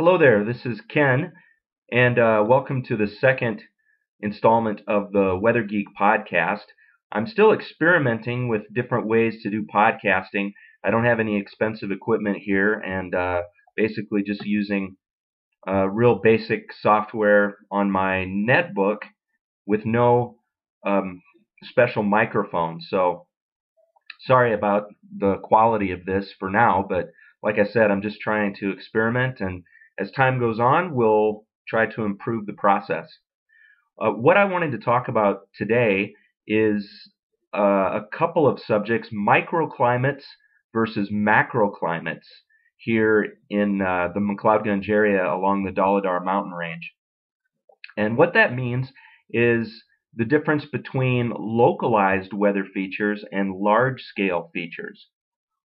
Hello there, this is Ken, and uh, welcome to the second installment of the Weather Geek podcast. I'm still experimenting with different ways to do podcasting. I don't have any expensive equipment here, and uh, basically just using uh, real basic software on my netbook with no um, special microphone. So, sorry about the quality of this for now, but like I said, I'm just trying to experiment and as time goes on, we'll try to improve the process. Uh, what I wanted to talk about today is uh, a couple of subjects microclimates versus macroclimates here in uh, the McLeod area along the Dhauladhar mountain range. And what that means is the difference between localized weather features and large scale features.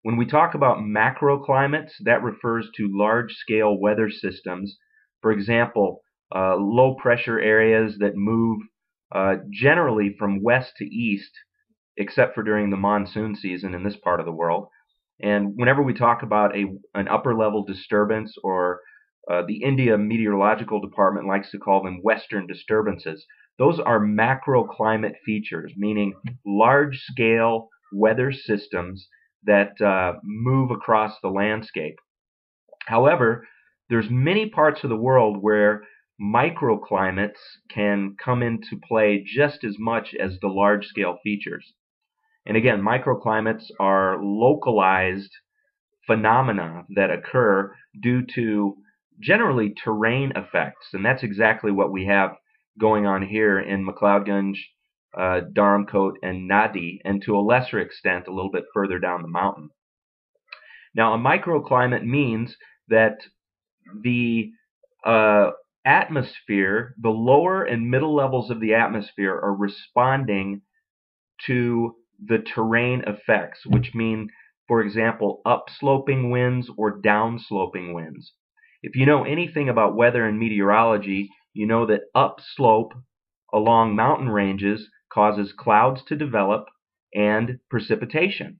When we talk about macroclimates, that refers to large-scale weather systems. For example, uh, low pressure areas that move uh, generally from west to east, except for during the monsoon season in this part of the world. And whenever we talk about a, an upper level disturbance, or uh, the India Meteorological Department likes to call them western disturbances, those are macroclimate features, meaning large scale weather systems that uh, move across the landscape. However, there's many parts of the world where microclimates can come into play just as much as the large scale features. And again, microclimates are localized phenomena that occur due to generally terrain effects. And that's exactly what we have going on here in McLeodganj uh, Dharamkot, and Nadi, and to a lesser extent, a little bit further down the mountain. Now, a microclimate means that the uh, atmosphere, the lower and middle levels of the atmosphere, are responding to the terrain effects, which mean, for example, upsloping winds or downsloping winds. If you know anything about weather and meteorology, you know that upslope along mountain ranges causes clouds to develop and precipitation.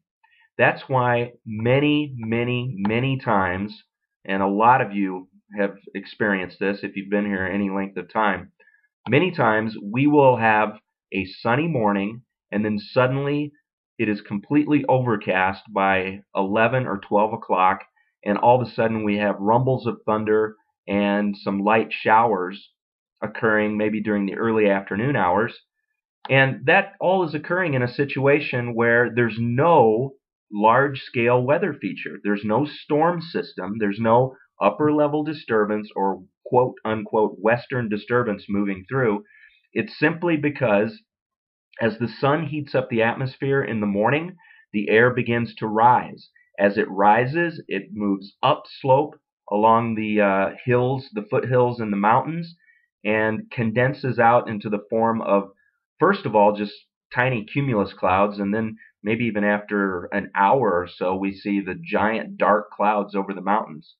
That's why many, many, many times, and a lot of you have experienced this if you've been here any length of time, many times we will have a sunny morning and then suddenly it is completely overcast by 11 or 12 o'clock and all of a sudden we have rumbles of thunder and some light showers occurring maybe during the early afternoon hours and that all is occurring in a situation where there's no large scale weather feature. There's no storm system. There's no upper level disturbance or quote unquote western disturbance moving through. It's simply because as the sun heats up the atmosphere in the morning, the air begins to rise. As it rises, it moves upslope along the uh, hills, the foothills, and the mountains, and condenses out into the form of first of all, just tiny cumulus clouds, and then maybe even after an hour or so, we see the giant dark clouds over the mountains.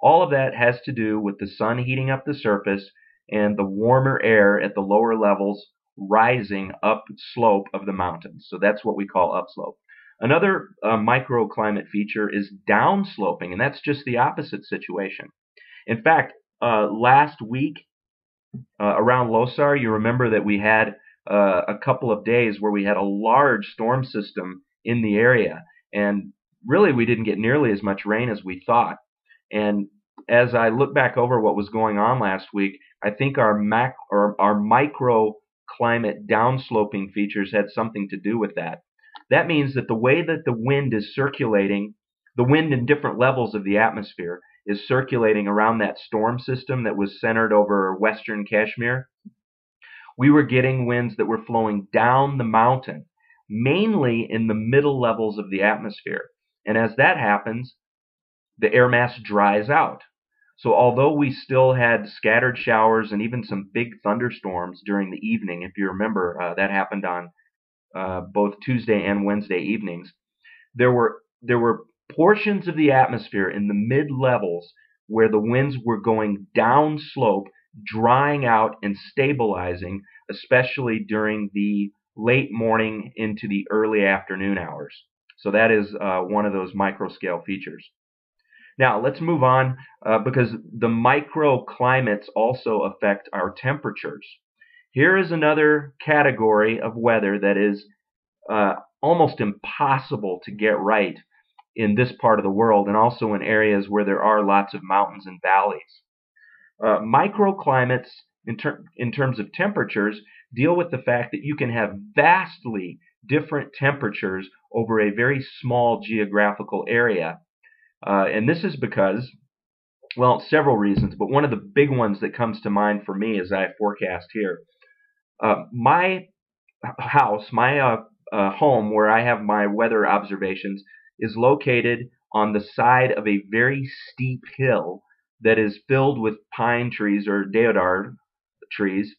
All of that has to do with the sun heating up the surface and the warmer air at the lower levels rising up slope of the mountains. So that's what we call upslope. Another uh, microclimate feature is downsloping, and that's just the opposite situation. In fact, uh, last week uh, around Losar, you remember that we had uh, a couple of days where we had a large storm system in the area, and really we didn't get nearly as much rain as we thought. And as I look back over what was going on last week, I think our mac or our micro climate downsloping features had something to do with that. That means that the way that the wind is circulating, the wind in different levels of the atmosphere is circulating around that storm system that was centered over western Kashmir we were getting winds that were flowing down the mountain, mainly in the middle levels of the atmosphere. And as that happens, the air mass dries out. So although we still had scattered showers and even some big thunderstorms during the evening, if you remember, uh, that happened on uh, both Tuesday and Wednesday evenings, there were there were portions of the atmosphere in the mid levels where the winds were going down slope drying out and stabilizing, especially during the late morning into the early afternoon hours. So that is uh, one of those micro scale features. Now let's move on uh, because the microclimates also affect our temperatures. Here is another category of weather that is uh, almost impossible to get right in this part of the world and also in areas where there are lots of mountains and valleys. Uh, microclimates, in, ter- in terms of temperatures, deal with the fact that you can have vastly different temperatures over a very small geographical area. Uh, and this is because, well, several reasons, but one of the big ones that comes to mind for me as I forecast here. Uh, my house, my uh, uh, home where I have my weather observations, is located on the side of a very steep hill that is filled with pine trees or deodar trees,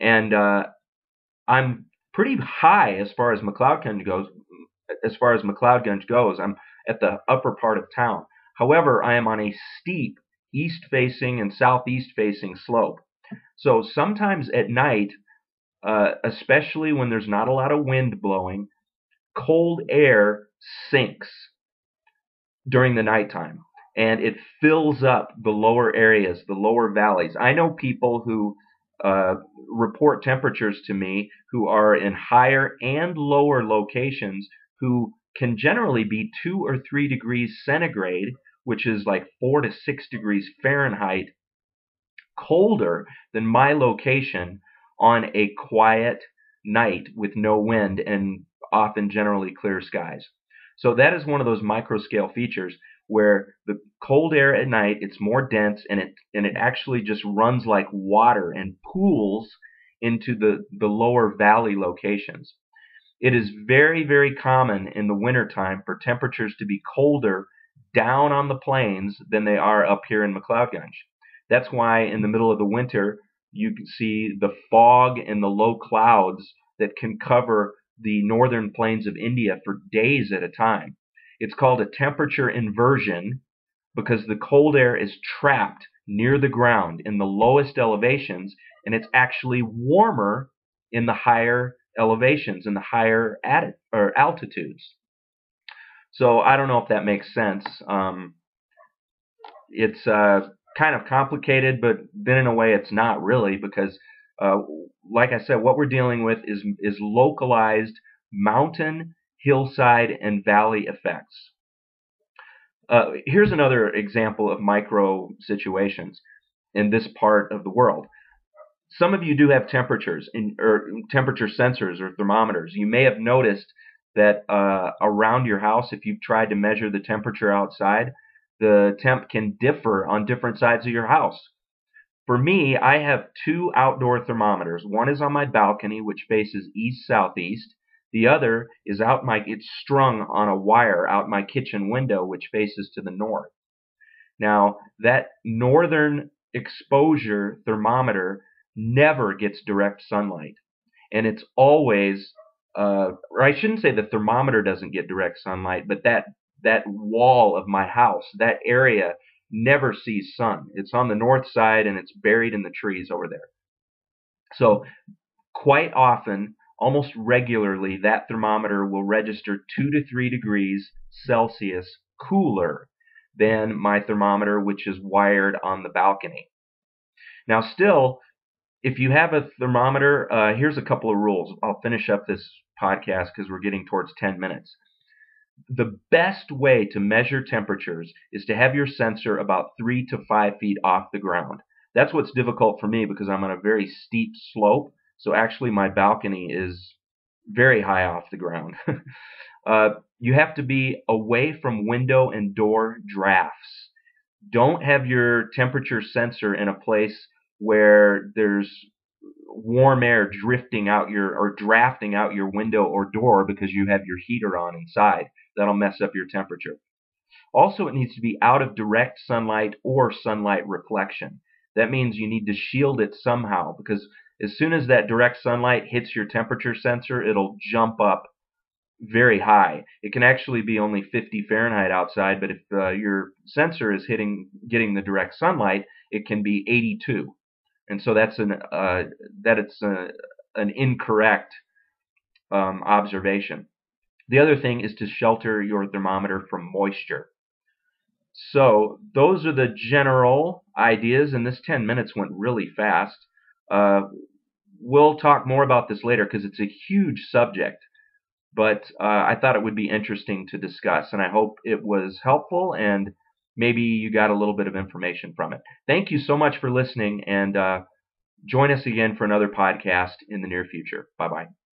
and uh, I'm pretty high as far as McLeodganj goes. As far as McLeodganj goes, I'm at the upper part of town. However, I am on a steep east-facing and southeast-facing slope. So sometimes at night, uh, especially when there's not a lot of wind blowing, cold air sinks during the nighttime and it fills up the lower areas, the lower valleys. I know people who uh, report temperatures to me who are in higher and lower locations who can generally be two or three degrees centigrade, which is like four to six degrees Fahrenheit, colder than my location on a quiet night with no wind and often generally clear skies. So that is one of those microscale features where the cold air at night it's more dense and it and it actually just runs like water and pools into the the lower valley locations. It is very very common in the wintertime for temperatures to be colder down on the plains than they are up here in McLeod McLeodganj. That's why in the middle of the winter you can see the fog and the low clouds that can cover the northern plains of India for days at a time. It's called a temperature inversion because the cold air is trapped near the ground in the lowest elevations and it's actually warmer in the higher elevations in the higher or altitudes. So I don't know if that makes sense. Um, it's uh, kind of complicated, but then in a way it's not really because, uh, like I said, what we're dealing with is is localized mountain hillside, and valley effects. Uh, here's another example of micro situations in this part of the world. Some of you do have temperatures in, or temperature sensors or thermometers. You may have noticed that uh, around your house, if you've tried to measure the temperature outside, the temp can differ on different sides of your house. For me, I have two outdoor thermometers. One is on my balcony, which faces east southeast, the other is out my it's strung on a wire out my kitchen window which faces to the north. Now, that northern exposure thermometer never gets direct sunlight. And it's always uh, or I shouldn't say the thermometer doesn't get direct sunlight, but that that wall of my house, that area never sees sun. It's on the north side and it's buried in the trees over there. So quite often almost regularly that thermometer will register 2 to 3 degrees Celsius cooler than my thermometer, which is wired on the balcony. Now, still, if you have a thermometer, uh, here's a couple of rules. I'll finish up this podcast because we're getting towards 10 minutes. The best way to measure temperatures is to have your sensor about three to five feet off the ground. That's what's difficult for me because I'm on a very steep slope so actually, my balcony is very high off the ground. uh, you have to be away from window and door drafts. Don't have your temperature sensor in a place where there's warm air drifting out your or drafting out your window or door because you have your heater on inside. That'll mess up your temperature. Also, it needs to be out of direct sunlight or sunlight reflection. That means you need to shield it somehow because as soon as that direct sunlight hits your temperature sensor, it'll jump up very high. It can actually be only 50 Fahrenheit outside, but if uh, your sensor is hitting getting the direct sunlight, it can be 82. And so that's an uh, that it's a, an incorrect um, observation. The other thing is to shelter your thermometer from moisture. so those are the general ideas, and this 10 minutes went really fast. Uh, we'll talk more about this later because it's a huge subject, but uh, I thought it would be interesting to discuss, and I hope it was helpful and maybe you got a little bit of information from it. Thank you so much for listening, and uh, join us again for another podcast in the near future. Bye bye.